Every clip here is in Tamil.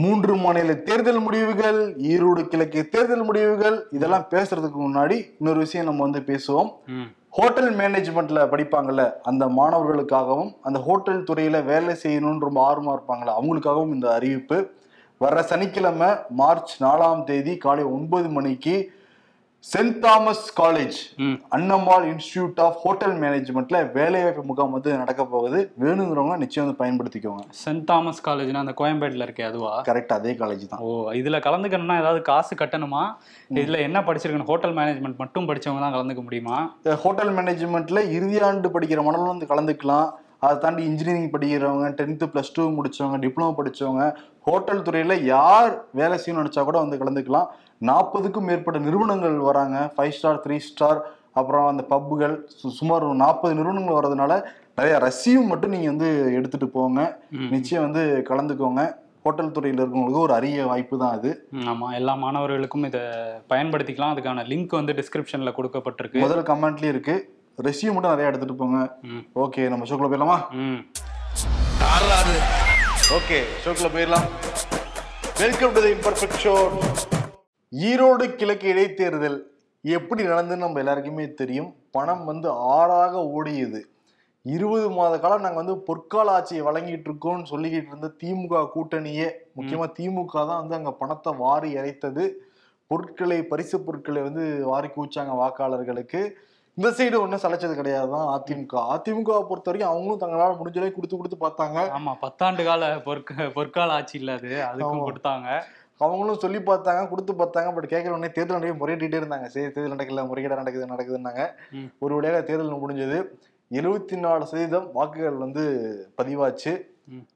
மூன்று மாநில தேர்தல் முடிவுகள் ஈரோடு கிழக்கு தேர்தல் முடிவுகள் இதெல்லாம் பேசுறதுக்கு முன்னாடி இன்னொரு விஷயம் நம்ம வந்து பேசுவோம். ஹோட்டல் மேனேஜ்மெண்ட்ல படிப்பாங்கல்ல அந்த மாணவர்களுக்காகவும் அந்த ஹோட்டல் துறையில வேலை செய்யணும்னு ரொம்ப ஆர்வமா இருப்பாங்கல்ல அவங்களுக்காகவும் இந்த அறிவிப்பு. வர்ற சனிக்கிழமை மார்ச் நாலாம் தேதி காலை ஒன்பது மணிக்கு saint Thomas college Annammal institute of hotel மேனேஜ்மெண்ட்ல வேலைவாய்ப்பு முகாம் வந்து நடக்க போகுது. வேணுங்கிறவங்க நிச்சயம் வந்து பயன்படுத்திக்கோங்க. சென்ட் தாமஸ் காலேஜ்னா அந்த கோயம்பேட்டில் இருக்கே அதுவா? கரெக்ட் அதே காலேஜ் தான். ஓ இதுல கலந்துக்கணும்னா ஏதாவது காசு கட்டணுமா? இதுல என்ன படிச்சிருக்கணும்? ஹோட்டல் மேனேஜ்மெண்ட் மட்டும் படிச்சவங்க தான் கலந்துக்க முடியுமா? ஹோட்டல் மேனேஜ்மெண்ட்ல இறுதி ஆண்டு படிக்கிற மாணவர்கள் வந்து கலந்துக்கலாம். அதை தாண்டி இன்ஜினியரிங் படிக்கிறவங்க டென்த்து ப்ளஸ் டூ முடிச்சவங்க டிப்ளமோ படிச்சவங்க ஹோட்டல் துறையில யார் வேலை செய்யணும்னு நினைச்சா கூட வந்து கலந்துக்கலாம். நாற்பதுக்கும் மேற்பட்ட நிறுவனங்கள் வராங்க. ஃபைவ் ஸ்டார் த்ரீ ஸ்டார் அப்புறம் அந்த பப்புகள் சு- சுமார் ஒரு நாற்பது நிறுவனங்கள் வர்றதுனால நிறைய ரசியும் மட்டும் நீங்க வந்து எடுத்துட்டு போங்க. நிச்சயம் வந்து கலந்துக்கோங்க. ஹோட்டல் துறையில் இருக்கவங்களுக்கு ஒரு அரிய வாய்ப்பு தான் அது. ம், ஆமா. எல்லா மாணவர்களுக்கும் இதை பயன்படுத்திக்கலாம். அதுக்கான லிங்க் வந்து டிஸ்கிரிப்ஷன்ல கொடுக்கப்பட்டிருக்கு. முதல் கமெண்ட்லயும் இருக்கு. ரெசியூம் மட்டும் நிறைய எடுத்துட்டு போங்க. ஓகே நம்ம ஷோக்குள்ள போயிடலாமா? ம். ஓகே ஷோக்குள்ள போயிடலாம். Welcome to the imperfect show Erode கிழக்கு இடைத்தேர்தல் எப்படி நடந்ததுன்னு நம்ம எல்லாருக்குமே தெரியும். பணம் வந்து ஆறாக ஓடியது. இருபது மாத காலம் நாங்கள் வந்து பொற்கால ஆட்சியை வழங்கிட்டு இருக்கோம்னு சொல்லிக்கிட்டு இருந்த திமுக கூட்டணியே முக்கியமா திமுக தான் வந்து அங்க பணத்தை வாரி இறைத்தது பொருட்களை பரிசு பொருட்களை வந்து வாரி கூச்சாங்க வாக்காளர்களுக்கு. இந்த சைடு ஒன்றும் சளைச்சது கிடையாது தான் அதிமுக. அதிமுக பொறுத்த வரைக்கும் அவங்களும் தங்களால் முடிஞ்ச அளவுக்கு கொடுத்து கொடுத்து பார்த்தாங்க. ஆமா பத்தாண்டு கால பொற்க பொற்கால ஆட்சி இல்ல அது. அதுக்கும். கொடுத்தாங்க. அவங்களும் சொல்லி பார்த்தாங்க கொடுத்து பார்த்தாங்க பட் கேட்கற உடனே தேர்தல் நிறைய முறையிட்டே இருந்தாங்க. சரி தேர்தல் நடக்கல முறைகேடா நடக்குது நடக்குதுன்னாங்க. ஒரு வழியாக தேர்தல் முடிஞ்சது. எழுபத்தி நாலு சதவீதம் வாக்குகள் வந்து பதிவாச்சு.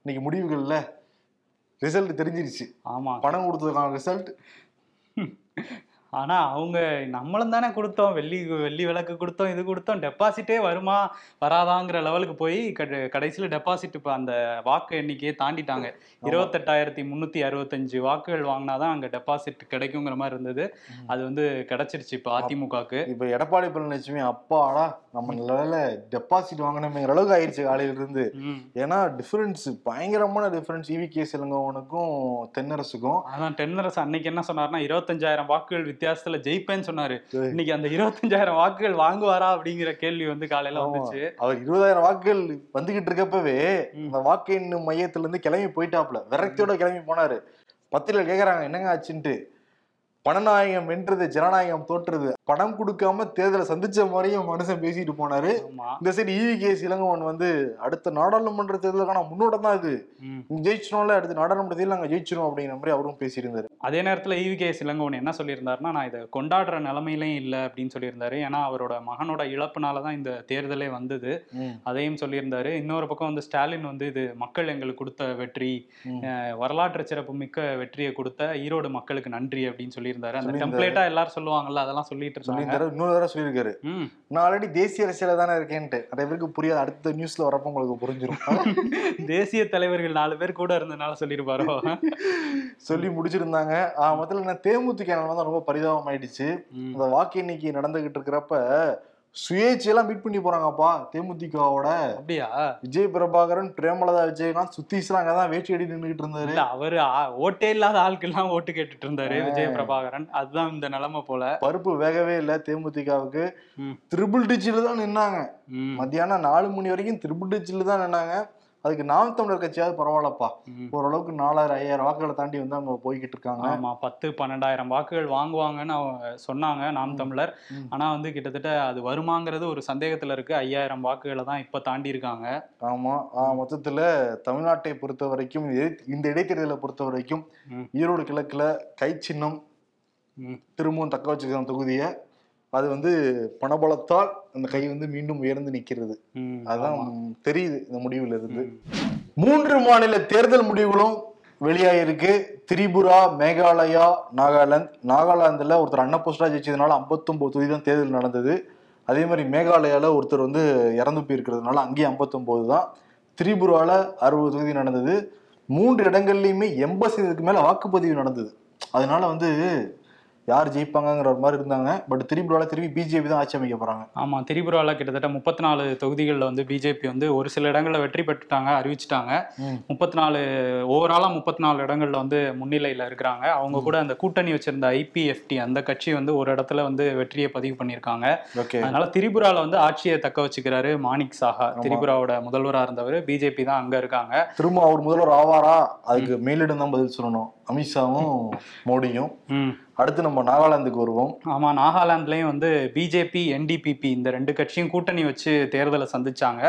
இன்னைக்கு முடிவுகள்ல ரிசல்ட் தெரிஞ்சிருச்சு. ஆமா. பணம் கொடுத்ததுக்கான ரிசல்ட். ஆனா அவங்க நம்மளும் தானே கொடுத்தோம். வெள்ளி வெள்ளி விளக்கு கொடுத்தோம் இது கொடுத்தோம். டெபாசிட்டே வருமா வராதாங்கிற லெவலுக்கு போய் கட- கடைசியில டெபாசிட் இப்போ அந்த வாக்கு எண்ணிக்கையை தாண்டிட்டாங்க. இருபத்தெட்டாயிரத்தி முந்நூத்தி அறுபத்தஞ்சு வாக்குகள் வாங்கினாதான் அங்க டெபாசிட் கிடைக்குங்கிற மாதிரி இருந்தது. அது வந்து கிடைச்சிருச்சு இப்போ அதிமுகக்கு. இப்ப எடப்பாடி பழனிசாமி அப்பாடா நம்ம நல்ல டெபாசிட் வாங்கணுமேங்கிற அளவுக்கு ஆயிடுச்சு காலையில இருந்து. ம். ஏன்னா டிஃபரன்ஸ் பயங்கரமான டிஃபரன்ஸ் இவி கே இளங்கோவனுக்கும் தென்னரசுக்கும். அதான் டென்னரஸ் அன்னைக்கு என்ன சொன்னாருன்னா இருபத்தஞ்சாயிரம் வாக்குகள் வித்தியாசத்துல ஜெயிப்பேன்னு சொன்னாரு. இன்னைக்கு அந்த இருபத்தஞ்சாயிரம் வாக்குகள் வாங்குவாரா அப்படிங்கிற கேள்வி வந்து காலையில. வந்துச்சு. அவர் இருபதாயிரம் வாக்குகள் வந்துகிட்டு இருக்கப்பவே அந்த வாக்கு எண்ணும் மையத்துல இருந்து கிளம்பி போயிட்டாப்ல விரக்தியோட கிளம்பி போனாரு. பத்திரிகை கேக்குறாங்க என்னங்க ஆச்சுன்ட்டு? பணநாயகம் வென்றது ஜனநாயகம் தோற்றுறது பணம் கொடுக்காம தேர்தலை சந்திச்ச மாதிரியும் மனுஷன் பேசிட்டு போனாரு. இந்த சைடு இவி கே இளங்கோவன் வந்து அடுத்த நாடாளுமன்ற தேர்தலுக்கான முன்னோட்டம் தான் இது. ம். ஜெயிச்சினோம்ல அடுத்த நாடாளுமன்ற தேர்தல் நாங்க ஜெயிச்சிரும் அப்படிங்கிற மாதிரி அவரும் பேசியிருந்தாரு. அதே நேரத்துல ஈவி கே இளங்கோவன் என்ன சொல்லியிருந்தாருன்னா நான் இதை கொண்டாடுற நிலைமையிலையும் இல்லை அப்படின்னு சொல்லியிருந்தாரு. ஏன்னா அவரோட மகனோட இழப்புனால தான் இந்த தேர்தலே வந்தது. அதையும் சொல்லியிருந்தாரு. இன்னொரு பக்கம் வந்து ஸ்டாலின் வந்து இது மக்கள் எங்களுக்கு கொடுத்த வெற்றி வரலாற்று சிறப்பு மிக்க வெற்றியை கொடுத்த ஈரோடு மக்களுக்கு நன்றி அப்படின்னு சொல்லியிருந்தாரு. அந்த. டெம்ப்ளேட்டா எல்லாரும் சொல்லுவாங்கல்ல அதெல்லாம் சொல்லிட்டு சொல்லியிருந்தாரு. இன்னொரு தடவை சொல்லியிருக்காரு. நான் ஆல்ரெடி தேசிய அரசியல தானே இருக்கேன்ட்டு. நிறைய பேருக்கு புரியாது. அடுத்த நியூஸ்ல வரப்ப உங்களுக்கு புரிஞ்சிடும் தேசிய தலைவர்கள் நாலு பேர் கூட இருந்தனால சொல்லியிருப்பாரோ? சொல்லி முடிச்சிருந்தாங்க. ஆ முதல்ல என்ன தேமுதிக நிலைமை தான் ரொம்ப பரிதாபம் ஆயிடுச்சு. இந்த வாக்கு எண்ணிக்கை நடந்துகிட்டு இருக்கிறப்ப சுயேட்சையெல்லாம் மீட் பண்ணி போறாங்கப்பா தேமுதிகவோட. அப்படியா? விஜய் பிரபாகரன் பிரேமலதா விஜயகாந்த் சுத்தீஸ்லாம் அங்கதான் வேட்டி அடி நின்றுகிட்டு இருந்தாரு. இல்ல அவரு ஓட்டே இல்லாத ஆட்கள்லாம் ஓட்டு கேட்டுட்டு இருந்தாரு விஜய பிரபாகரன். அதுதான் இந்த நிலைமை போல. பருப்பு வேகவே இல்ல தேமுதிகவுக்கு. ட்ரிபிள் டிச்சில் தான் நின்னாங்க. மத்தியானம் நாலு மணி வரைக்கும் ட்ரிபிள் டிச்சில் தான் நின்னாங்க. அதுக்கு நாம் தமிழர் கட்சியாவது பரவாயில்லப்பா. ஓரளவுக்கு நாலாயிரம் ஐயாயிரம் வாக்குகளை தாண்டி வந்து அவங்க போய்கிட்டு இருக்காங்க ஆமா பத்து பன்னெண்டாயிரம் வாக்குகள் வாங்குவாங்கன்னு அவங்க சொன்னாங்க நாம் தமிழர். ஆனா வந்து கிட்டத்தட்ட அது வருமாங்கிறது ஒரு சந்தேகத்துல இருக்கு ஐயாயிரம் வாக்குகளை தான் இப்ப தாண்டி இருக்காங்க ஆமா மொத்தத்துல தமிழ்நாட்டை பொறுத்த வரைக்கும் இந்த இடைத்தேர்தலை பொறுத்த வரைக்கும். ஈரோடு கிழக்குல கை சின்னம். திரும்பவும் தக்க வச்சுக்கிற தொகுதியை அது வந்து பணபலத்தால் அந்த கை வந்து மீண்டும் உயர்ந்து அதான் ஆமா. தெரியுது இந்த முடிவுல இருந்து. மூன்று மாநில தேர்தல் முடிவுகளும் வெளியாயிருக்கு. திரிபுரா மேகாலயா நாகாலாந்து நாகாலாந்துல ஒருத்தர் அன்னபோஸ்டா ஜெயிச்சதுனால 59 தொகுதி தான் தேர்தல் நடந்தது. அதே மாதிரி மேகாலயால ஒருத்தர் வந்து இறந்து போயிருக்கிறதுனால அங்கேயும் 59 தான். திரிபுரால அறுபது தொகுதி நடந்தது. மூன்று இடங்கள்லயுமே எண்பது சதவீதத்துக்கு மேல வாக்குப்பதிவு நடந்தது. அதனால வந்து யார் ஜெயிப்பாங்கங்கிற மாதிரி இருந்தாங்க. பட் திரிபுரால திரும்பி பிஜேபி தான் ஆட்சி அமைக்க போறாங்க. ஆமா திரிபுரால கிட்டத்தட்ட முப்பத்தி நாலு தொகுதிகளில் வந்து பிஜேபி வந்து ஒரு சில இடங்கள்ல வெற்றி பெற்றுட்டாங்க அறிவிச்சிட்டாங்க. முப்பத்தி நாலு ஓவராலா முப்பத்தி நாலு இடங்கள்ல வந்து முன்னிலையில இருக்கிறாங்க. அவங்க கூட அந்த கூட்டணி வச்சிருந்த ஐபிஎஃப்டி அந்த கட்சி வந்து ஒரு இடத்துல வந்து வெற்றியை பதிவு பண்ணியிருக்காங்க. ஓகே. அதனால திரிபுரால வந்து ஆட்சியை தக்க வச்சுக்கிறாரு மாணிக் சாஹா திரிபுராவோட முதல்வரா இருந்தவர் பிஜேபி தான் அங்க இருக்காங்க. திரும்ப அவர் முதல்வர் ஆவாரா? அதுக்கு மேலிடம் தான் பதில் சொல்லணும். அமித்ஷாவும் மோடியும். அடுத்து நம்ம நாகாலாந்துக்கு வருவோம். ஆமா நாகாலாந்துலயும் வந்து பிஜேபி என்டிபிபி இந்த ரெண்டு கட்சியும் கூட்டணி வச்சு தேர்தலை சந்திச்சாங்க.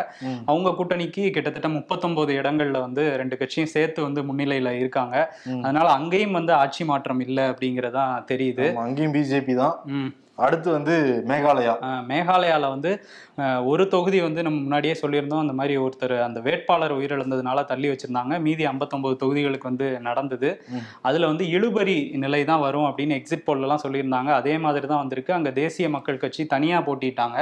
அவங்க கூட்டணிக்கு கிட்டத்தட்ட முப்பத்தொன்பது இடங்கள்ல வந்து ரெண்டு கட்சியும் சேர்த்து வந்து முன்னிலையில இருக்காங்க. அதனால அங்கேயும் வந்து ஆட்சி மாற்றம் இல்லை அப்படிங்கறதா தெரியுது. அங்கேயும் பிஜேபி தான். அடுத்து வந்து மேகாலயா. அஹ் மேகாலயால வந்து ஒரு தொகுதி வந்து நம்ம முன்னாடியே சொல்லியிருந்தோம். அந்த மாதிரி ஒருத்தர் அந்த வேட்பாளர் உயிரிழந்ததுனால தள்ளி வச்சிருந்தாங்க. மீதி 59 தொகுதிகளுக்கு வந்து நடந்தது. அதுல வந்து இழுபறி நிலை தான் வரும் அப்படின்னு எக்ஸிட் போல்லாம் சொல்லியிருந்தாங்க. அதே மாதிரி தான் வந்திருக்கு. அங்க தேசிய மக்கள் கட்சி தனியா போட்டிட்டாங்க.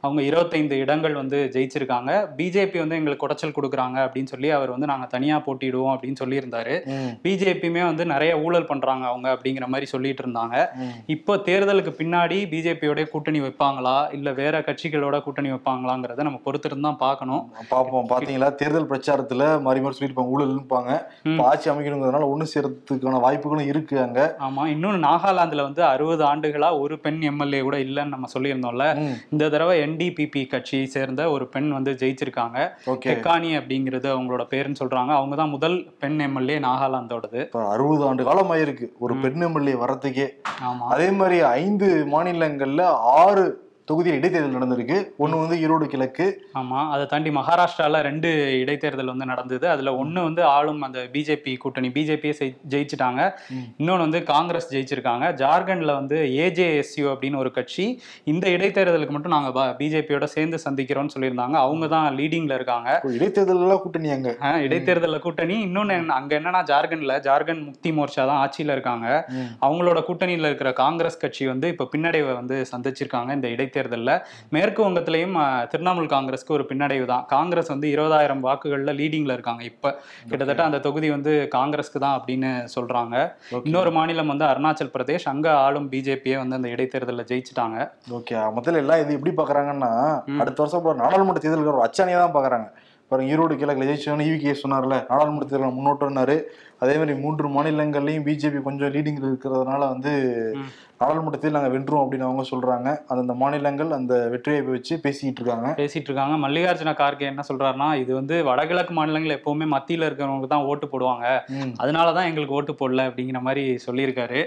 அவங்க 25 இடங்கள் வந்து ஜெயிச்சிருக்காங்க. பிஜேபி வந்து எங்களுக்கு குடைச்சல் கொடுக்குறாங்க அப்படின்னு சொல்லி அவர் வந்து நாங்க தனியா போட்டிடுவோம் அப்படின்னு சொல்லியிருந்தாரு. பிஜேபியுமே வந்து நிறைய ஊழல் பண்றாங்க அவங்க அப்படிங்கிற மாதிரி சொல்லிட்டு இருந்தாங்க. இப்போ தேர்தலுக்கு பின்னாடி பிஜேபியோட கூட்டணி வைப்பாங்களா? இல்ல வேற கட்சிகளோட கூட்டணி வைப்பாங்களாங்கிறத நம்ம பொறுத்திருந்து தான் பார்க்கணும். பாப்போம் பாத்தீங்களா தேர்தல் பிரச்சாரத்துல மாறி மாறி சொல்லியிருப்பாங்க. இப்ப ஆட்சி அமைக்கணுங்கிறதுனால ஒண்ணு சேர்றதுக்கான வாய்ப்புகளும் இருக்கு அங்க. ஆமா இன்னொன்னு நாகாலாந்துல வந்து அறுபது ஆண்டுகளா ஒரு பெண் எம்எல்ஏ கூட இல்லைன்னு நம்ம சொல்லியிருந்தோம்ல. இந்த தடவை என்டிபிபி கட்சியை சேர்ந்த ஒரு பெண் வந்து ஜெயிச்சிருக்காங்க. ஓகே. ஹெக்கானி அப்படிங்கிறது அவங்களோட பேருன்னு சொல்றாங்க. அவங்க தான் முதல் பெண் எம்எல்ஏ நாகாலாந்தோடது. அறுபது ஆண்டு காலம் ஆயிருக்கு ஒரு பெண் எம்எல்ஏ வர்றதுக்கே. அதே மாதிரி ஐந்து மாநிலங்களில் ஆறு தொகுதி இடைத்தேர்தல் நடந்திருக்கு. ஒண்ணு வந்து ஈரோடு கிழக்கு. ஆமா அதை தாண்டி மகாராஷ்டிரால ரெண்டு இடைத்தேர்தல் வந்து நடந்தது. அதுல ஒண்ணு வந்து ஆளும் அந்த பிஜேபி கூட்டணி பிஜேபியே ஜெயிச்சிட்டாங்க. ம். இன்னொன்னு வந்து காங்கிரஸ் ஜெயிச்சிருக்காங்க. ஜார்க்கண்ட்ல வந்து ஏஜேஎஸ்யூ அப்படின்னு ஒரு கட்சி. இந்த இடைத்தேர்தலுக்கு மட்டும் நாங்க பிஜேபியோட சேர்ந்து சந்திக்கிறோம்னு சொல்லியிருந்தாங்க. அவங்க தான் லீடிங்ல இருக்காங்க. இப்போ இடைத்தேர்தல் எல்லாம் கூட்டணி அங்க. இடைத்தேர்தல்ல கூட்டணி. இன்னொன்னு என்ன- அங்க என்னன்னா ஜார்க்கண்ட்ல ஜார்க்கண்ட் முக்தி மோர்ச்சா தான் ஆட்சியில இருக்காங்க. அவங்களோட கூட்டணியில இருக்கிற காங்கிரஸ் கட்சி வந்து இப்ப பின்னடைவை வந்து சந்திச்சிருக்காங்க. இந்த இடைத்தேர்தல்ல மேற்கு வங்கத்திலையும் திரிணாமுல் காங்கிரஸ்க்கு ஒரு பின்னடைவு தான். காங்கிரஸ் வந்து இருபதாயிரம் வாக்குகள்ல லீடிங்ல இருக்காங்க இப்ப. கிட்டத்தட்ட அந்த தொகுதி வந்து காங்கிரஸ்க்கு தான் அப்படின்னு சொல்றாங்க. Okay. இன்னொரு மாநிலம் வந்து அருணாச்சல் பிரதேஷ். அங்க ஆளும் பிஜேபியே வந்து அந்த இடைத்தேர்தல்ல ஜெயிச்சிட்டாங்க. ஓகே. முதல்ல எல்லாம் இது எப்படி பாக்குறாங்கன்னா அடுத்த வருஷம் நாடாளுமன்ற தேர்தலுக்கு ஒரு அச்சாணியா தான் பாக்குறாங்க. பாருங்க ஈரோடு கிழக்குல ஜெயிச்சவன் ஈவிகே சொன்னார்ல நாடாளுமன்ற தேர்தல் முன்னோட்டம்னாரு அதே மாதிரி மூன்று மாநிலங்கள்லயும் பிஜேபி கொஞ்சம் லீடிங் இருக்கிறதுனால வந்து ம். நாடாளுமன்ற தேர்தல் நாங்க வென்றோம் அப்படின்னு அவங்க சொல்றாங்க. அந்தந்த மாநிலங்கள் அந்த வெற்றியை வச்சு பேசிக்கிட்டு இருக்காங்க. பேசிட்டு இருக்காங்க. மல்லிகார்ஜுன கார்கே என்ன சொல்றாருன்னா இது வந்து வடகிழக்கு மாநிலங்கள் எப்பவுமே மத்தியில இருக்கிறவங்க தான் ஓட்டு போடுவாங்க. அதனாலதான் எங்களுக்கு ஓட்டு போடல அப்படிங்கிற மாதிரி சொல்லியிருக்காரு.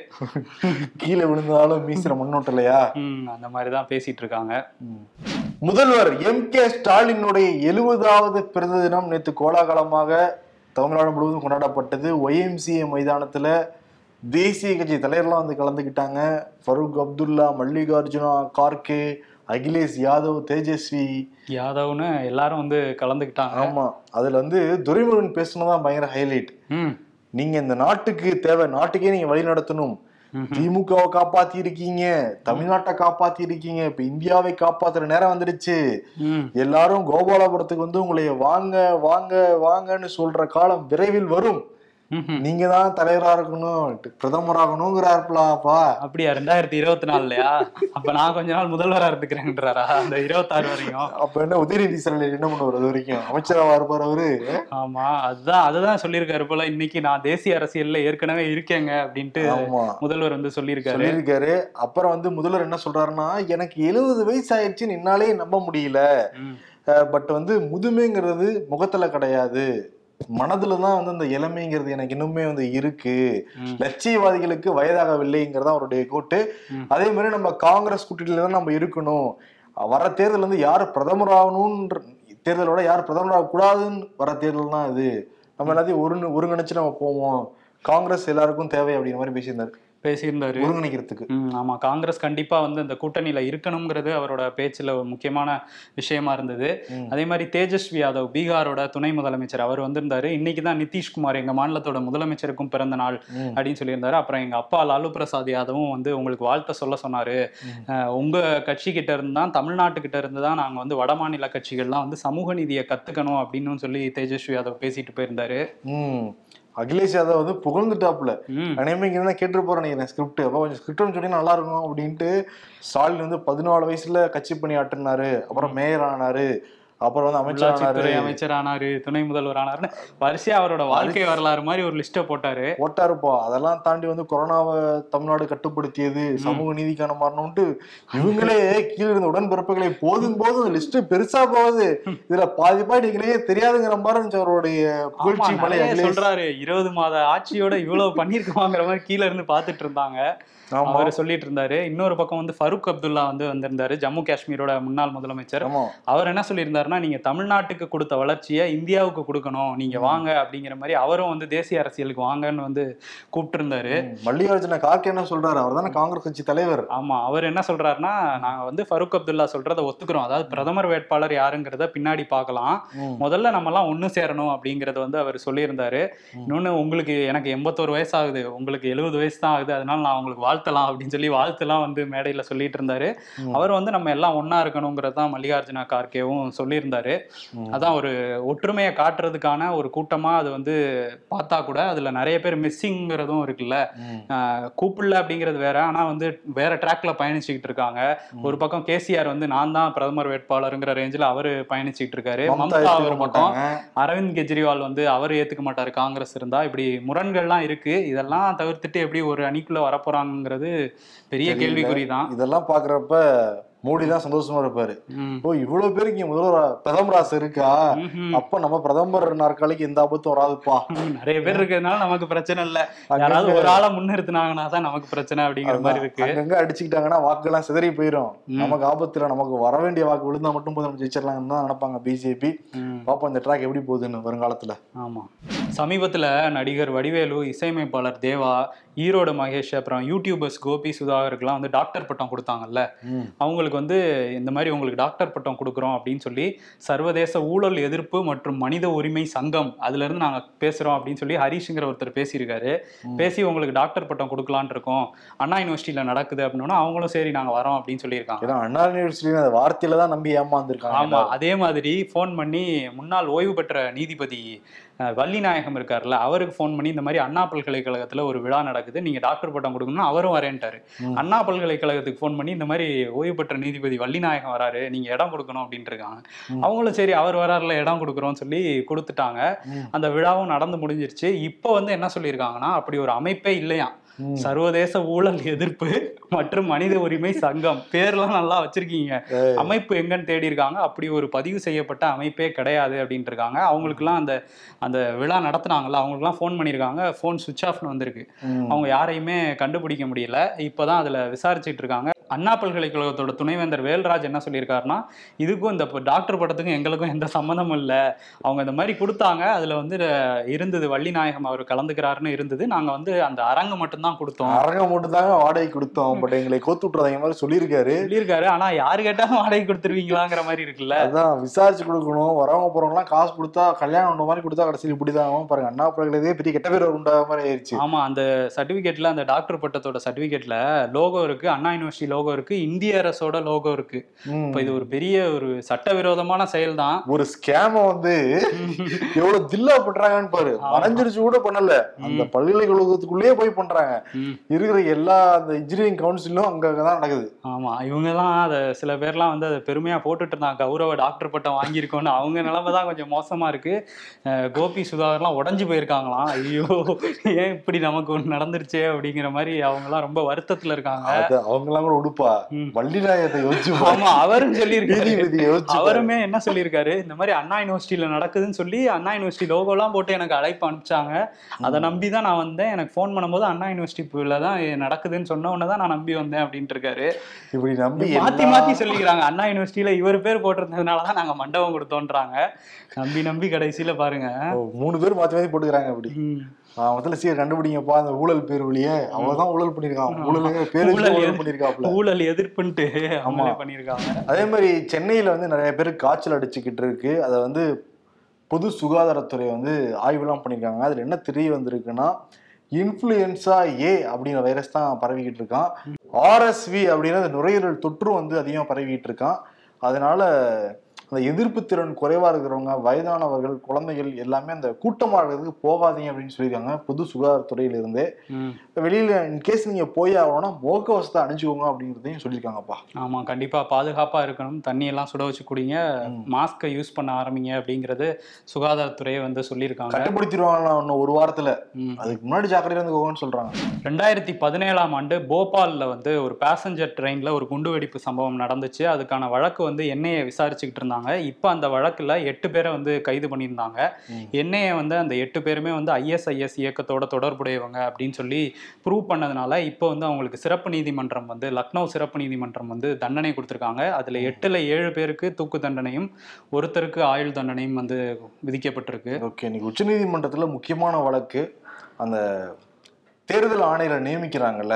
கீழே விழுந்தாலும் மீசுற முன்னோட்டம் இல்லையா? ம், அந்த மாதிரி தான் பேசிட்டு இருக்காங்க. முதல்வர் எம் கே ஸ்டாலினுடைய எழுபதாவது பிறந்த தினம் நேற்று கோலாகலமாக தமிழ்நாடு முழுவதும் கொண்டாடப்பட்டது. ஒய்எம்சிஏ மைதானத்துல தேசிய கட்சி தலைவர்லாம் வந்து கலந்துக்கிட்டாங்க. ஃபரூக் அப்துல்லா மல்லிகார்ஜுனா கார்கே அகிலேஷ் யாதவ் தேஜஸ்வி. யாதவ்னு எல்லாரும் வந்து கலந்துக்கிட்டாங்க. ஆமா. அதுல வந்து துரைமுருகன் பேசுனதான் பயங்கர ஹைலைட் ம். நீங்க இந்த நாட்டுக்கு தேவை நாட்டுக்கே நீங்க வழி நடத்தணும். திமுகவை காப்பாத்தி இருக்கீங்க தமிழ்நாட்டை காப்பாத்தி இருக்கீங்க இப்ப இந்தியாவை காப்பாத்துற நேரம் வந்துடுச்சு. எல்லாரும் கோபாலபுரத்துக்கு வந்து உங்களை வாங்க வாங்க வாங்கன்னு சொல்ற காலம் விரைவில் வரும். நீங்க தான் தலைவரா இருக்கணும். பிரதமராகணுங்கிறாருப்பலாப்பா. அப்படியா? ரெண்டாயிரத்தி இருபத்தி நாலுலயா? அப்ப நான் கொஞ்ச நாள் முதல்வரா இருந்துக்கிறேன்றாரா? அந்த இருபத்தாறு வரையும். அப்ப என்ன உதயநிதி ஸ்டாலின் என்ன பண்ணுவார் அது வரைக்கும்? அமைச்சராவா இருப்பார் அவரு? ஆமா அதுதான் அதுதான் சொல்லியிருக்காரு போல. இன்னைக்கு நான் தேசிய அரசியல்ல ஏற்கனவே இருக்கேங்க அப்படின்ட்டு முதல்வர் வந்து சொல்லியிருக்காரு. சொல்லியிருக்காரு. அப்புறம் வந்து முதல்வர் என்ன சொல்றாருன்னா எனக்கு எழுபது வயசு ஆயிடுச்சுன்னு என்னாலே நம்ப முடியல. பட் வந்து முதுமைங்கிறது முகத்துல கிடையாது. மனதுல தான் வந்து அந்த இளமைங்கிறது எனக்கு இன்னுமே வந்து இருக்கு. லட்சியவாதிகளுக்கு வயதாகவில்லைங்கிறதா அவருடைய கோட்டு. அதே மாதிரி நம்ம காங்கிரஸ் கூட்டணியில தான் நம்ம இருக்கணும். வர தேர்தல் வந்து யார் பிரதமர் ஆகணும்ன்ற தேர்தலோட யார் பிரதமர் ஆகக்கூடாதுன்னு வர தேர்தல் தான் இது. நம்ம எல்லாத்தையும் ஒரு ஒருங்கிணைச்சு நம்ம போவோம். காங்கிரஸ் எல்லாருக்கும் தேவை அப்படிங்கிற மாதிரி பேசியிருந்தாரு. பேசியிருந்தாரு. ஒருங்கிணைக்கிறதுக்கு. ஆமா. காங்கிரஸ் கண்டிப்பா வந்து அந்த கூட்டணியில இருக்கணுங்கிறது அவரோட பேச்சுல ஒரு முக்கியமான விஷயமா இருந்தது. அதே மாதிரி தேஜஸ்வி யாதவ் பீகாரோட துணை முதலமைச்சர் அவர் வந்திருந்தாரு. இன்னைக்கு தான் நிதிஷ்குமார் எங்க மாநிலத்தோட முதலமைச்சருக்கும் பிறந்த நாள். அப்படின்னு சொல்லியிருந்தாரு. அப்புறம் எங்க அப்பா லாலு பிரசாத் யாதவும் வந்து உங்களுக்கு வாழ்த்த சொல்ல சொன்னாரு. உங்க கட்சி கிட்ட இருந்து தான் தமிழ்நாட்டு கிட்ட இருந்து தான் நாங்க வந்து வட மாநில கட்சிகள்லாம் வந்து சமூக நீதியை கத்துக்கணும் அப்படின்னு சொல்லி தேஜஸ்வி யாதவ் பேசிட்டு போயிருந்தாரு. அகிலேஷ் யாதவ் வந்து புகழ்ந்துட்டாப்புல. அனைமே இங்க தான் கேட்டு போறேன் நினைக்கிறேன் ஸ்கிரிப்ட் அப்போ கொஞ்சம் ஸ்கிரிப்ட் சொன்னீங்கன்னா நல்லா இருக்கும் அப்படின்ட்டு ஸ்டாலின் வந்து பதினாலு வயசுல கட்சி பணி ஆட்டினாரு அப்புறம் மேயர் ஆனாரு. அப்புறம் வந்து அமைச்சர் அமைச்சர் ஆனாரு துணை முதல்வர் ஆனாருன்னு வரிசையா அவரோட வாழ்க்கை வரலாறு மாதிரி ஒரு லிஸ்ட்டை போட்டாரு. போட்டாருப்பா. அதெல்லாம் தாண்டி வந்து கொரோனாவை தமிழ்நாடு கட்டுப்படுத்தியது சமூக நீதிக்கான மாறணும்ட்டு இவங்களே கீழே இருந்த உடன்பிறப்புகளை போதும் போதும் லிஸ்ட் பெருசா போகுது. இதுல பாதி நீங்களே தெரியாதுங்கிற மாதிரி இருந்துச்சு அவருடைய புகழ்ச்சி மலை நிறைய அகிலேஷ். சொல்றாரு இருபது மாத ஆட்சியோட இவ்வளவு பண்ணிருக்கோங்கிற மாதிரி கீழ இருந்து பாத்துட்டு இருந்தாங்க. அவர் சொல்லிட்டு இருந்தாரு. இன்னொரு பக்கம் வந்து ஃபருக் அப்துல்லா வந்து வந்திருந்தாரு ஜம்மு காஷ்மீரோட முன்னாள் முதலமைச்சர். அவர் என்ன சொல்லியிருந்தாருன்னா நீங்க தமிழ்நாட்டுக்கு கொடுத்த வளர்ச்சியை இந்தியாவுக்கு கொடுக்கணும். நீங்க வாங்க அப்படிங்கிற மாதிரி அவரும் வந்து தேசிய அரசியலுக்கு வாங்கன்னு வந்து கூப்பிட்டு இருந்தாரு ம், மல்லிகார்ஜுன கார்கே என்ன சொல்றாரு? அவர் தானே காங்கிரஸ் கட்சி தலைவர். ஆமா அவர் என்ன சொல்றாருன்னா நாங்க வந்து ஃபருக் அப்துல்லா சொல்றத ஒத்துக்கிறோம். அதாவது பிரதமர் வேட்பாளர் யாருங்கிறத பின்னாடி பார்க்கலாம். முதல்ல நம்ம எல்லாம் ஒண்ணு சேரணும் அப்படிங்கறத வந்து அவர் சொல்லியிருந்தாரு. இன்னொன்னு உங்களுக்கு எனக்கு எண்பத்தோரு வயசு ஆகுது. உங்களுக்கு எழுபது வயசு தான் ஆகுது. அதனால நான் உங்களுக்கு வாழ்த்தலாம் அப்படின்னு சொல்லி வாழ்த்துலாம் வந்து மேடையில சொல்லிட்டு இருந்தாரு. அவர் வந்து நம்ம எல்லாம் ஒண்ணா இருக்கணுங்கிறது தான் மல்லிகார்ஜுன கார்கேவும் சொல்லியிருந்தாரு. அதான் ஒரு ஒற்றுமையை காட்டுறதுக்கான ஒரு கூட்டமா அது வந்து பார்த்தா கூட அதுல நிறைய பேர் மிஸ்ஸிங்கிறதும் இருக்குல்ல. கூப்பிடல அப்படிங்கிறது வேற. ஆனா வந்து வேற ட்ராக்ல பயணிச்சுக்கிட்டு இருக்காங்க. ஒரு பக்கம் கேசிஆர் வந்து நான் தான் பிரதமர் வேட்பாளருங்கிற ரேஞ்சில் அவரு பயணிச்சுக்கிட்டு இருக்காரு. மம்தா ஒரு பக்கம். அரவிந்த் கெஜ்ரிவால் வந்து அவர் ஏத்துக்க மாட்டாரு. காங்கிரஸ் இருந்தா இப்படி முரண்கள்லாம் இருக்கு. இதெல்லாம் தவிர்த்துட்டு எப்படி ஒரு அணிக்குள்ள வரப்போறாங்கிறது பெரிய. கேள்விக்குறி தான் இதெல்லாம் பாக்குறப்ப மோடி தான் சந்தோஷமா இருப்பாரு. ஓ இவ்வளவு பேருக்கு முதல்வர் பிரதமர் ஆசை இருக்கா. அப்ப நம்ம பிரதமர் நாற்காலிக்கு எந்த ஆபத்தும் வராதுப்பா. நிறைய பேர் இருக்கிறதுனால நமக்கு பிரச்சனை இல்ல. யாராவது ஒரு ஆளை முன்னிறுத்தினாங்கன்னா தான் நமக்கு பிரச்சனை அப்படிங்கிற மாதிரி இருக்கு. அங்கங்க அடிச்சுக்கிட்டாங்கன்னா வாக்குலாம் சிதறி போயிடும் ம். நமக்கு ஆபத்துல நமக்கு வர வேண்டிய வாக்கு விழுந்தா மட்டும் போதும் நம்ம ஜெயிச்சிடலாம்னு தான் நினைப்பாங்க பிஜேபி. பாப்போம் இந்த ட்ராக் எப்படி போகுதுன்னு வருங்காலத்துல. ஆமா. சமீபத்துல நடிகர் வடிவேலு இசையமைப்பாளர் தேவா ஈரோடு மகேஷ் அப்புறம் யூடியூபர்ஸ் கோபி சுதாகருக்குலாம் வந்து டாக்டர் பட்டம் கொடுத்தாங்கல்ல. அவங்களுக்கு வந்து இந்த மாதிரி உங்களுக்கு டாக்டர் பட்டம் கொடுக்குறோம் அப்படின்னு சொல்லி சர்வதேச ஊழல் எதிர்ப்பு மற்றும் மனித உரிமை சங்கம் அதுல இருந்து நாங்க பேசுறோம் அப்படின்னு சொல்லி ஹரிஷ்ங்கிற ஒருத்தர் பேசியிருக்காரு. பேசி உங்களுக்கு டாக்டர் பட்டம் கொடுக்கலான்னு இருக்கோம். அண்ணா யூனிவர்சிட்டியில நடக்குது அப்படின்னா அவங்களும் சரி நாங்க வரோம் அப்படின்னு சொல்லியிருக்காங்க. அண்ணா யூனிவர்சிட்டி அந்த வார்த்தையில தான் நம்பி ஏமாந்துருக்காங்க ஆமா அதே மாதிரி ஃபோன் பண்ணி முன்னாள் ஓய்வு பெற்ற நீதிபதி வள்ளிநாயகம் இருக்கார்ல அவருக்கு ஃபோன் பண்ணி இந்த மாதிரி அண்ணா பல்கலைக்கழகத்துல ஒரு விழா நடக்குது நீங்க டாக்டர் பட்டம் கொடுக்கணும்னா அவரும் வரேன்ட்டாரு. அண்ணா பல்கலைக்கழகத்துக்கு ஃபோன் பண்ணி இந்த மாதிரி ஓய்வு பெற்ற நீதிபதி வள்ளிநாயகம் வராரு நீங்க இடம் கொடுக்கணும் அப்படின்ட்டு இருக்காங்க. அவங்களும் சரி அவர் வராருல இடம் கொடுக்குறோம்னு சொல்லி கொடுத்துட்டாங்க. அந்த விழாவும் நடந்து முடிஞ்சிருச்சு இப்போ வந்து என்ன சொல்லியிருக்காங்கன்னா அப்படி ஒரு அமைப்பே இல்லையா. சர்வதேச ஊழல் எதிர்ப்பு மற்றும் மனித உரிமை சங்கம். பேர்லாம் நல்லா வச்சிருக்கீங்க. அமைப்பு எங்கன்னு தேடி இருக்காங்க. அப்படி ஒரு பதிவு செய்யப்பட்ட அமைப்பே கிடையாது அப்படின்ட்டு இருக்காங்க. அவங்களுக்குலாம் அந்த அந்த விழா நடத்துனாங்கல்ல அவங்களுக்குலாம் ஃபோன் பண்ணியிருக்காங்க. ஃபோன் சுவிச் ஆஃப்னு வந்திருக்கு. அவங்க யாரையுமே கண்டுபிடிக்க முடியல. இப்போதான் அதுல விசாரிச்சுட்டு இருக்காங்க. அண்ணா பல்கலைக்கழகத்தோட துணைவேந்தர் வேல்ராஜ் என்ன சொல்லியிருக்காருன்னா இதுக்கும் இந்த டாக்டர் பட்டத்துக்கும் எங்களுக்கும் எந்த சம்மந்தமும் இல்லை. அவங்க இந்த மாதிரி கொடுத்தாங்க. அதுல வந்து இருந்தது வள்ளிநாயகம் அவர் கலந்துக்கிறாருன்னு இருந்தது. நாங்க வந்து அந்த அரங்கு மட்டும்தான் கொடுத்தோம். அரங்கம் மட்டும் தாங்க வாடகை கொடுத்தோம். பட் எங்களை கோத்து விட்டுறதாங்க மாதிரி சொல்லியிருக்காரு. சொல்லியிருக்காரு. ஆனா யாரு கேட்டாலும் வாடகை கொடுத்துருவீங்களாங்கிற மாதிரி இருக்குல்ல. அதான் விசாரிச்சு கொடுக்கணும். வரவங்க போறவங்க காசு கொடுத்தா கல்யாணம் பண்ண மாதிரி கொடுத்தா கடைசியில் இப்படிதான். பாருங்க அண்ணா பல்கலைக்கழகத்தே பெரிய கெட்ட பேர் உண்டாத மாதிரி ஆயிடுச்சு ஆமா அந்த சர்டிபிகேட்ல அந்த டாக்டர் பட்டத்தோட சர்டிபிகேட்ல லோகோ இருக்கு. அண்ணா யூனிவர்சிட்டி லோகோ இருக்கு. இந்திய அரசோட லோகோ இருக்கு. இப்ப இது ஒரு பெரிய ஒரு சட்டவிரோதமான செயல் தான் ஒரு ஸ்கேம வந்து எவ்வளவு தில்லா பண்றாங்கன்னு பாரு. மறைஞ்சிருச்சு கூட பண்ணல. அந்த பல்கலைக்கழகத்துக்குள்ளேயே போய் பண்றாங்க. இருக்கிற எல்லா அந்த இன்ஜினியரிங் கவுன்சிலும் அங்கதான் நடக்குது. ஆமா இவங்கெல்லாம் அதை சில பேர்லாம் வந்து அதை பெருமையா போட்டுட்டு இருந்தாங்க. கௌரவ டாக்டர் பட்டம் வாங்கியிருக்கோன்னு அவங்க நிலைமை தான் கொஞ்சம் மோசமா இருக்கு. அஹ் கோபி சுதாகர்லாம் உடஞ்சு போயிருக்காங்களாம். ஐயோ ஏன் இப்படி நமக்கு ஒன்று நடந்துருச்சே அப்படிங்கிற மாதிரி அவங்கலாம் ரொம்ப வருத்தத்துல இருக்காங்க. அது அவங்க எல்லாம் கூட உடுப்பா. வள்ளிநாயகத்தை யோசிச்சு பாரு. ஆமா அவரும் சொல்லியிருக்காரு. அவருமே என்ன சொல்லியிருக்காரு? இந்த மாதிரி அண்ணா யூனிவர்சிட்டியில நடக்குதுன்னு சொல்லி அண்ணா யூனிவர்சிட்டி லோகோலாம் போட்டு எனக்கு அழைப்பு அனுப்பிச்சாங்க. அதை நம்பி தான் நான் வந்தேன். எனக்கு ஃபோன் பண்ணும்போது அண்ணா யூனிவர்சிட்டியில தான் நடக்குதுன்னு சொன்ன உடனே தான் நான் நம்பி வந்தேன் அப்படின்ட்டு இருக்காரு இப்படி நம்பி மாத்தி மாத்தி சொல்லிக்கிறாங்க. அண்ணா யூனிவர்சிட்டியில இவர் பேர் போட்டிருந்ததுனால தான் நாங்க மண்டபம் கொடுத்தோன்றாங்க. நம்பி நம்பி கடைசியில பாருங்க. மூணு பேர் மாத்தி மாத்தி போட்டுக்கிறாங்க அப்படி. முதல்ல சீர் கண்டுபிடிங்கப்பா அந்த ஊழல் பேர் வழியே. அவதான் ஊழல் பண்ணிருக்கான் ஊழல் பேர் ஊழல் பண்ணிருக்காப்ல ஊழல் எதிர்ப்புன்ட்டு அவங்களே பண்ணியிருக்காங்க. அதே மாதிரி சென்னையில வந்து நிறைய பேர் காய்ச்சல் அடிச்சுக்கிட்டு இருக்கு. அதை வந்து பொது சுகாதாரத்துறை வந்து ஆய்வுலாம் பண்ணியிருக்காங்க. அதுல என்ன தெரிய வந்திருக்குன்னா இன்ஃப்ளூயன்ஸா ஏ அப்படிங்கிற வைரஸ் தான் பரவிக்கிட்டு இருக்கான். ஆர்எஸ்வி அப்படிங்கிற அந்த நுரையீரல் தொற்று வந்து அதிகமாக பரவிக்கிட்டு இருக்கான். அதனால அந்த எதிர்ப்பு திறன் குறைவா இருக்கிறவங்க வயதானவர்கள் குழந்தைகள் எல்லாமே அந்த கூட்டமாகிறதுக்கு போகாதீங்க அப்படின்னு சொல்லியிருக்காங்க பொது சுகாதாரத்துறையில இருந்து ம். வெளியில இன்கேஸ் நீங்க போய் ஆகணும்னா முகக்கவசத்தை அணிஞ்சுக்கோங்க அப்படிங்கிறதையும் சொல்லியிருக்காங்கப்பா. ஆமா கண்டிப்பா பாதுகாப்பா இருக்கணும். தண்ணி எல்லாம் சுட வச்சு குடிங்க. மாஸ்கை யூஸ் பண்ண ஆரம்பிங்க அப்படிங்கிறது சுகாதாரத்துறையே வந்து சொல்லியிருக்காங்க. கட்டுப்படுத்திடுவாங்களா இன்னும் ஒரு வாரத்துல. அதுக்கு முன்னாடி ஜாக்கிரதையா இருந்துக்கோங்கன்னு சொல்றாங்க. ரெண்டாயிரத்தி பதினேழாம் ஆண்டு போபால்ல வந்து ஒரு பேசஞ்சர் ட்ரெயின்ல ஒரு குண்டுவெடிப்பு சம்பவம் நடந்துச்சு. அதுக்கான வழக்கு வந்து என்ஐஏ விசாரிச்சுக்கிட்டு இருந்தாங்க. இப்போ அந்த வழக்குல எட்டு பேரை வந்து கைது பண்ணியிருந்தாங்க. என்ஐஏ வந்து அந்த எட்டு பேருமே வந்து ஐஎஸ்ஐஎஸ் இயக்கத்தோட தொடர்புடையவங்க அப்படின்னு சொல்லி ப்ரூவ் பண்ணதுனால இப்போ வந்து அவங்களுக்கு சிறப்பு நீதிமன்றம் வந்து லக்னோ சிறப்பு நீதிமன்றம் வந்து தண்டனை கொடுத்துருக்காங்க. அதுல எட்டுல ஏழு பேருக்கு தூக்கு தண்டனையும் ஒருத்தருக்கு ஆயுள் தண்டனையும் வந்து விதிக்கப்பட்டிருக்கு. ஓகே இன்னைக்கு உச்சநீதிமன்றத்துல முக்கியமான வழக்கு அந்த தேர்தல் ஆணையரை நியமிக்கிறாங்கல்ல.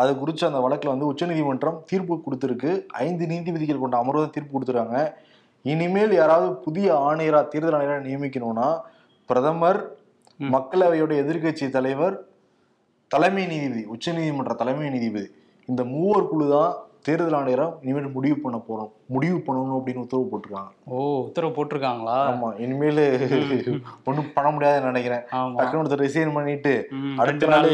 அது குறித்து அந்த வழக்குல வந்து உச்சநீதிமன்றம் தீர்ப்பு கொடுத்துருக்கு. ஐந்து நீதிபதிகள் கொண்ட அமர்வு தீர்ப்பு கொடுத்துருக்காங்க. இனிமேல் யாராவது புதிய ஆணையரா தேர்தல் ஆணையரா நியமிக்கணும்னா பிரதமர். மக்களவையோட எதிர்க்கட்சி தலைவர் தலைமை நீதிபதி உச்சநீதிமன்ற தலைமை நீதிபதி இந்த மூவர் குழு தான் தேர்தல் ஆணையரா இனிமேல் முடிவு பண்ண போறோம். முடிவு பண்ணணும் அப்படின்னு உத்தரவு போட்டிருக்காங்க. ஓ உத்தரவு போட்டிருக்காங்களா? ஆமா இனிமேல் ஒண்ணும் பண்ண முடியாதுன்னு நினைக்கிறேன். டக்குனு ஒருத்தர் ரிசைன் பண்ணிட்டு அடுத்த நாள்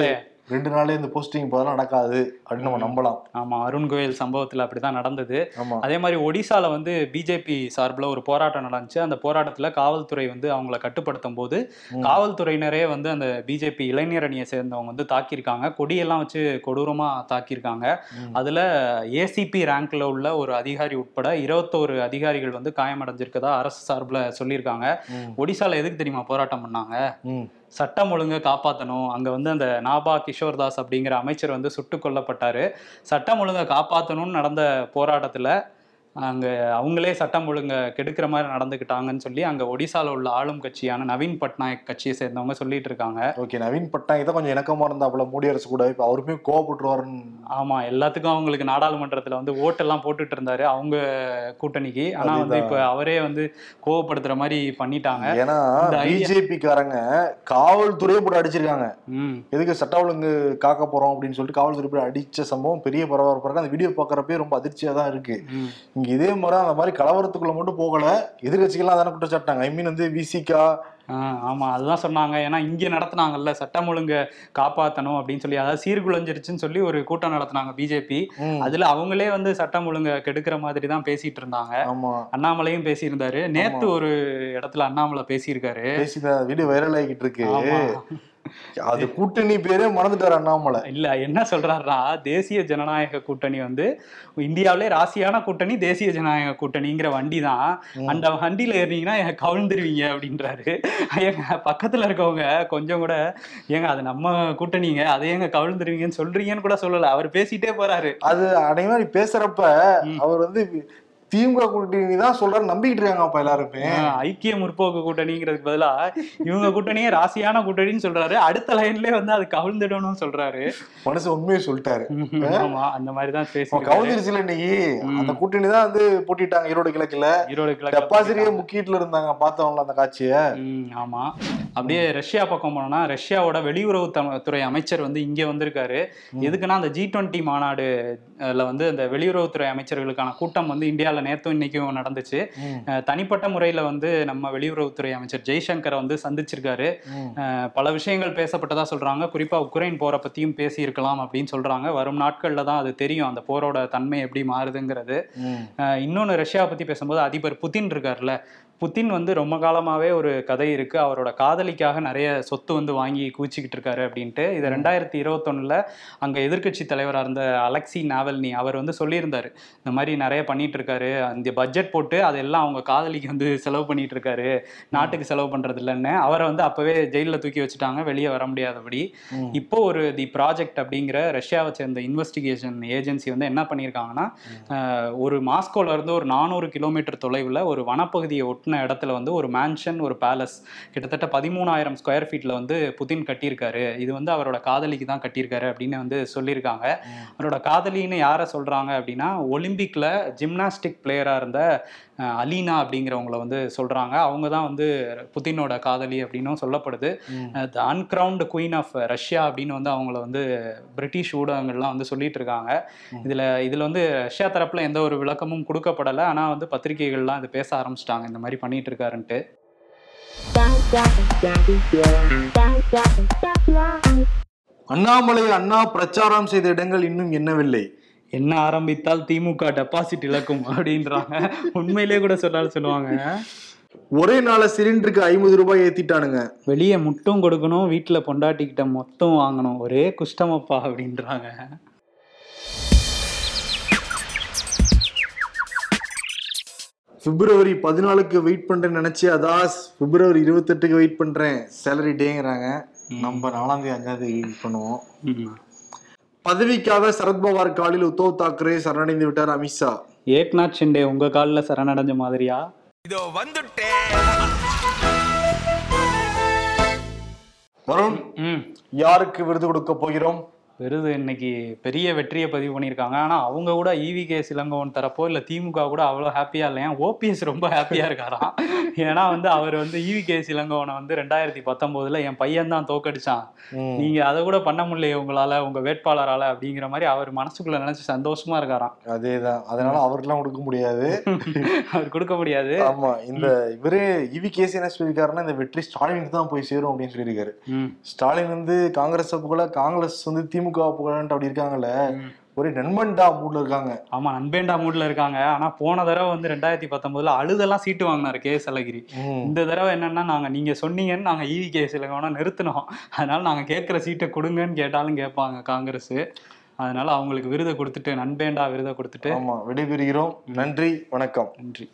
ரெண்டு நாளே இந்த போஸ்டிங் போதெல்லாம் நடக்காது அப்படின்னு நம்ம நம்பலாம். ஆமா அருண் கோயில் சம்பவத்துல அப்படிதான் நடந்தது. அதே மாதிரி ஒடிசால வந்து பிஜேபி சார்பில் ஒரு போராட்டம் நடந்துச்சு. அந்த போராட்டத்துல காவல்துறை வந்து அவங்கள கட்டுப்படுத்தும் போது. காவல்துறையினரே வந்து அந்த பிஜேபி இளைஞர் அணியை சேர்ந்தவங்க வந்து தாக்கியிருக்காங்க. கொடியெல்லாம் வச்சு கொடூரமா தாக்கியிருக்காங்க. அதுல ஏசிபி ரேங்க்ல உள்ள ஒரு அதிகாரி உட்பட இருபத்தோரு அதிகாரிகள் வந்து காயமடைஞ்சிருக்கதா அரசு சார்பில் சொல்லியிருக்காங்க. ஒடிசால எதுக்கு தெரியுமா போராட்டம் பண்ணாங்க. சட்டம் ஒழுங்கை காப்பாற்றணும் அங்கே வந்து அந்த நாபா கிஷோர்தாஸ் அப்படிங்கிற அமைச்சர் வந்து சுட்டு கொல்லப்பட்டார். சட்டம் ஒழுங்கை காப்பாற்றணும்னு நடந்த போராட்டத்தில் அங்கே அவங்களே சட்டம் ஒழுங்கை கெடுக்கிற மாதிரி நடந்துக்கிட்டாங்கன்னு சொல்லி அங்கே ஒடிசால உள்ள ஆளும் கட்சியான நவீன் பட்நாயக் கட்சியை சேர்ந்தவங்க சொல்லிட்டு இருக்காங்க. ஓகே நவீன் பட்நாயக் தான் கொஞ்சம் இணக்கமா இருந்தாப்புல மோடி அரசு கூட இப்ப அவருமே கோவப்பட்டுருவாருன்னு ஆமா எல்லாத்துக்கும் அவங்களுக்கு நாடாளுமன்றத்துல வந்து ஓட்டெல்லாம் போட்டுட்டு இருந்தாரு அவங்க கூட்டணிக்கு. ஆனா வந்து இப்ப அவரே வந்து கோவப்படுத்துற மாதிரி பண்ணிட்டாங்க. ஏன்னா இந்த idea- பிஜேபி காரங்க காவல்துறையை போட்டு அடிச்சிருக்காங்க. ம். எதுக்கு சட்ட ஒழுங்கு காக்க போறோம் அப்படின்னு சொல்லிட்டு காவல்துறை போய் அடிச்ச சம்பவம் பெரிய பரபரப்பா இருக்கு. அந்த வீடியோ பாக்குறப்பே ரொம்ப அதிர்ச்சியா தான் இருக்கு இங்க இதே மாதிரி அந்த மாதிரி கலவரத்துக்குள்ள மட்டும் போகல. எதிர்கட்சிகள்லாம் தானே குற்றச்சாட்டாங்க ஐ மீன் வந்து விசிகா ஆமா அதுதான் சொன்னாங்க. ஏன்னா இங்க நடத்துனாங்கல்ல சட்டம் ஒழுங்க காப்பாத்தணும் அப்படின்னு சொல்லி அதாவது சீர்குலைஞ்சிருச்சுன்னு சொல்லி ஒரு கூட்டம் நடத்துனாங்க பிஜேபி அதுல அவங்களே வந்து சட்டம் ஒழுங்க கெடுக்கிற மாதிரி தான் பேசிட்டு இருந்தாங்க. அண்ணாமலையும் பேசியிருந்தாரு. நேத்து ஒரு இடத்துல அண்ணாமலை பேசியிருக்காரு. பேசி வீடியோ வைரல் ஆகிட்டு இருக்கு. அது கூட்டணி பேரே மறந்துட்டாரு அண்ணாமலை. இல்ல என்ன சொல்றாருன்னா தேசிய ஜனநாயக கூட்டணி வந்து இந்தியாவிலே ராசியான கூட்டணி தேசிய ஜனநாயக கூட்டணிங்கிற வண்டி தான். அந்த வண்டியில ஏறினீங்கன்னா எங்க கவிழ்ந்துருவீங்க அப்படின்றாரு. எங்க பக்கத்துல இருக்கவங்க கொஞ்சம் கூட ஏங்க அது நம்ம கூட்டணிங்க அதை ஏங்க கவிழ்ந்துருவீங்கன்னு சொல்றீங்கன்னு கூட சொல்லல. அவர் பேசிட்டே போறாரு. அது அனைவரும் பேசுறப்ப ம். அவர் வந்து திமுக கூட்டணி தான் சொல்றாரு நம்பிக்கிட்டு இருக்காங்க அப்ப எல்லாருமே ஐக்கிய முற்போக்கு கூட்டணிங்கிறதுக்கு பதிலா இவங்க கூட்டணியே ராசியான கூட்டணின்னு சொல்றாரு. அடுத்த லைன்லயே வந்து அது கவிழ்ந்துடணும்னு சொல்றாரு. மனுஷன் உண்மையை சொல்லிட்டாரு. ஆமா அந்த மாதிரிதான் பேசி கவுந்திருச்சுல இன்னைக்கு. அந்த கூட்டணி தான் வந்து போட்டிட்டாங்க ஈரோடு கிழக்குல. ஈரோடு கிழக்குல டெபாசிட்டே முக்கியத்துல இருந்தாங்க பார்த்தவங்கள அந்த காட்சிய. ஆமா. அப்படியே ரஷ்யா பக்கம் போனோம்னா ரஷ்யாவோட வெளியுறவு துறை அமைச்சர் வந்து இங்க வந்திருக்காரு. எதுக்குன்னா அந்த ஜி டுவெண்ட்டி மாநாடு அதுல வந்து அந்த வெளியுறவுத்துறை அமைச்சர்களுக்கான கூட்டம் வந்து இந்தியாவில் நேத்தும் இன்னைக்கும் நடந்துச்சு. தனிப்பட்ட முறையில வந்து நம்ம வெளியுறவுத்துறை அமைச்சர் ஜெய்சங்கரை வந்து சந்திச்சிருக்காரு. பல விஷயங்கள் பேசப்பட்டதா சொல்றாங்க. குறிப்பா உக்ரைன் போரை பத்தியும் பேசியிருக்கலாம் அப்படின்னு சொல்றாங்க. வரும் நாட்கள்ல தான் அது தெரியும். அந்த போரோட தன்மை எப்படி மாறுதுங்கிறது. இன்னொன்னு ரஷ்யாவை பத்தி பேசும்போது அதிபர் புதின் இருக்கார்ல புதின் வந்து ரொம்ப காலமாவே ஒரு கதை இருக்கு. அவரோட காதலிக்காக நிறைய சொத்து வந்து வாங்கி குவிச்சுக்கிட்டு இருக்காரு அப்படின்ட்டு. இது ரெண்டாயிரத்தி இருபத்தொன்னுல அங்க எதிர்க்கட்சி தலைவரா இருந்த அலெக்சி நாவல்னி அவர் வந்து சொல்லியிருந்தாரு. இந்த மாதிரி நிறைய பண்ணிட்டு இருக்காரு. அந்த பட்ஜெட் போட்டு அதெல்லாம் அவங்க காதலிக்கு வந்து செலவு பண்ணிட்டு இருக்காரு. நாட்டுக்கு செலவு பண்றது இல்லைன்னு. அவரை வந்து அப்பவே ஜெயிலில் தூக்கி வச்சுட்டாங்க. வெளியே வர முடியாதபடி. இப்போ ஒரு தி ப்ராஜெக்ட் அப்படிங்கிற ரஷ்யாவை சேர்ந்த இன்வெஸ்டிகேஷன் ஏஜென்சி வந்து என்ன பண்ணியிருக்காங்கன்னா ஒரு மாஸ்கோல இருந்து ஒரு நானூறு கிலோமீட்டர் தொலைவில் ஒரு வனப்பகுதியை ஒட்டின இடத்துல வந்து ஒரு மேன்ஷன் ஒரு பேலஸ் கிட்டத்தட்ட பதிமூணாயிரம் ஸ்கொயர் ஃபீட்ல வந்து புதின் கட்டியிருக்காரு. இது வந்து அவரோட காதலிக்கு தான் கட்டியிருக்காரு அப்படின்னு வந்து சொல்லியிருக்காங்க. அவரோட காதலின்னு யாரை சொல்றாங்க அப்படின்னா ஒலிம்பிக்ல ஜிம்னாஸ்டிக் பிளேயரா இருந்த அலீனா அப்படிங்கிறவங்கள வந்து சொல்றாங்க. அவங்க தான் வந்து புதினோட காதலி அப்படின்னும் சொல்லப்படுது. The underground queen of Russia அப்படின்னு வந்து அவங்கள வந்து பிரிட்டிஷ் ஊடகங்கள்லாம் வந்து சொல்லிட்டு இருக்காங்க. இதுல இதுல வந்து ரஷ்யா தரப்புல எந்த ஒரு விளக்கமும் கொடுக்கப்படலை. ஆனா வந்து பத்திரிகைகள்லாம் இது பேச ஆரம்பிச்சிட்டாங்க. இந்த மாதிரி பண்ணிட்டு இருக்காருன்ட்டு. அண்ணாமலை அண்ணா பிரச்சாரம் செய்த இடங்கள் இன்னும் என்னவில்லை என்ன ஆரம்பித்தால் திமுக டெபாசிட் இழக்கும் அப்படின்றாங்க. உண்மையிலே கூட சொல்லாலும் சொல்லுவாங்க. ஒரே நாள சிலிண்டருக்கு ஐம்பது ரூபாய் ஏத்திட்டானுங்க. வெளியே முட்டும் கொடுக்கணும் வீட்டுல பொண்டாட்டிக்கிட்ட மொத்தம் வாங்கணும் ஒரே குஷ்டமப்பா அப்படின்றாங்க. பிப்ரவரி பதினாலுக்கு வெயிட் பண்றேன்னு நினைச்சு அதாஸ் பிப்ரவரி இருபத்தெட்டுக்கு வெயிட் பண்றேன். சேலரி டேங்கிறாங்க. நம்ம நாலாம் தேதி அஞ்சாம் தேதி வெயிட் பண்ணுவோம். பதவிக்காக சரத்பவார் காலில் உத்தவ் தாக்கரே சரணடைந்து விட்டார் அமித்ஷா. ஏக்நாத் ஷிண்டே உங்க காலில் சரணடைஞ்ச மாதிரியா? இதோ வந்துட்டேன் வருண் ம். யாருக்கு விருது கொடுக்க போகிறோம்? விருது இன்னைக்கு பெரிய வெற்றியை பதிவு பண்ணியிருக்காங்க. ஆனா அவங்க கூட ஈவி கே சிலங்கோவன் தரப்போ இல்ல திமுக கூட அவ்வளோ ஹாப்பியா இல்லையா? ஓபிஎஸ் ரொம்ப ஹாப்பியா இருக்காராம் ஏன்னா வந்து அவர் வந்து ஈவி கே சிலங்கோவனை வந்து ரெண்டாயிரத்தி பத்தொன்பதுல என் பையன் தான் தோக்கடிச்சான். நீங்க அதை கூட பண்ண முடியலையே உங்களால உங்க வேட்பாளரால அப்படிங்கிற மாதிரி அவர் மனசுக்குள்ள நினைச்சு சந்தோஷமா இருக்காராம். அதேதான். அதனால அவருக்கெல்லாம் கொடுக்க முடியாது. அவர் கொடுக்க முடியாது. ஆமா இந்த இவரே இவி கேசி என்ன சொல்லியிருக்காருன்னா இந்த வெற்றி ஸ்டாலினுக்கு தான் போய் சேரும் அப்படின்னு சொல்லியிருக்காரு. ஸ்டாலின் வந்து காங்கிரஸ் புகழ காங்கிரஸ் வந்து திமுக புகழன்ட்டு அப்படி இருக்காங்கல்ல. ஒரே நண்பன்டா மூட்ல இருக்காங்க. ஆமா நண்பேண்டா மூட்ல இருக்காங்க. ஆனா போன தடவை வந்து ரெண்டாயிரத்தி பத்தொன்பதுல அழுதெல்லாம் சீட்டு வாங்கினாரு கே எஸ் அழகிரி. இந்த தடவை என்னன்னா நாங்க நீங்க சொன்னீங்கன்னு நாங்க ஈவி கேஸ் இல்லைங்கன்னா நிறுத்தினோம். அதனால நாங்க கேட்குற சீட்டை கொடுங்கன்னு கேட்டாலும் கேட்பாங்க காங்கிரஸ். அதனால அவங்களுக்கு விருதை கொடுத்துட்டு நண்பேண்டா விருதை கொடுத்துட்டு ஆமா விடைபெறுகிறோம். நன்றி வணக்கம். நன்றி.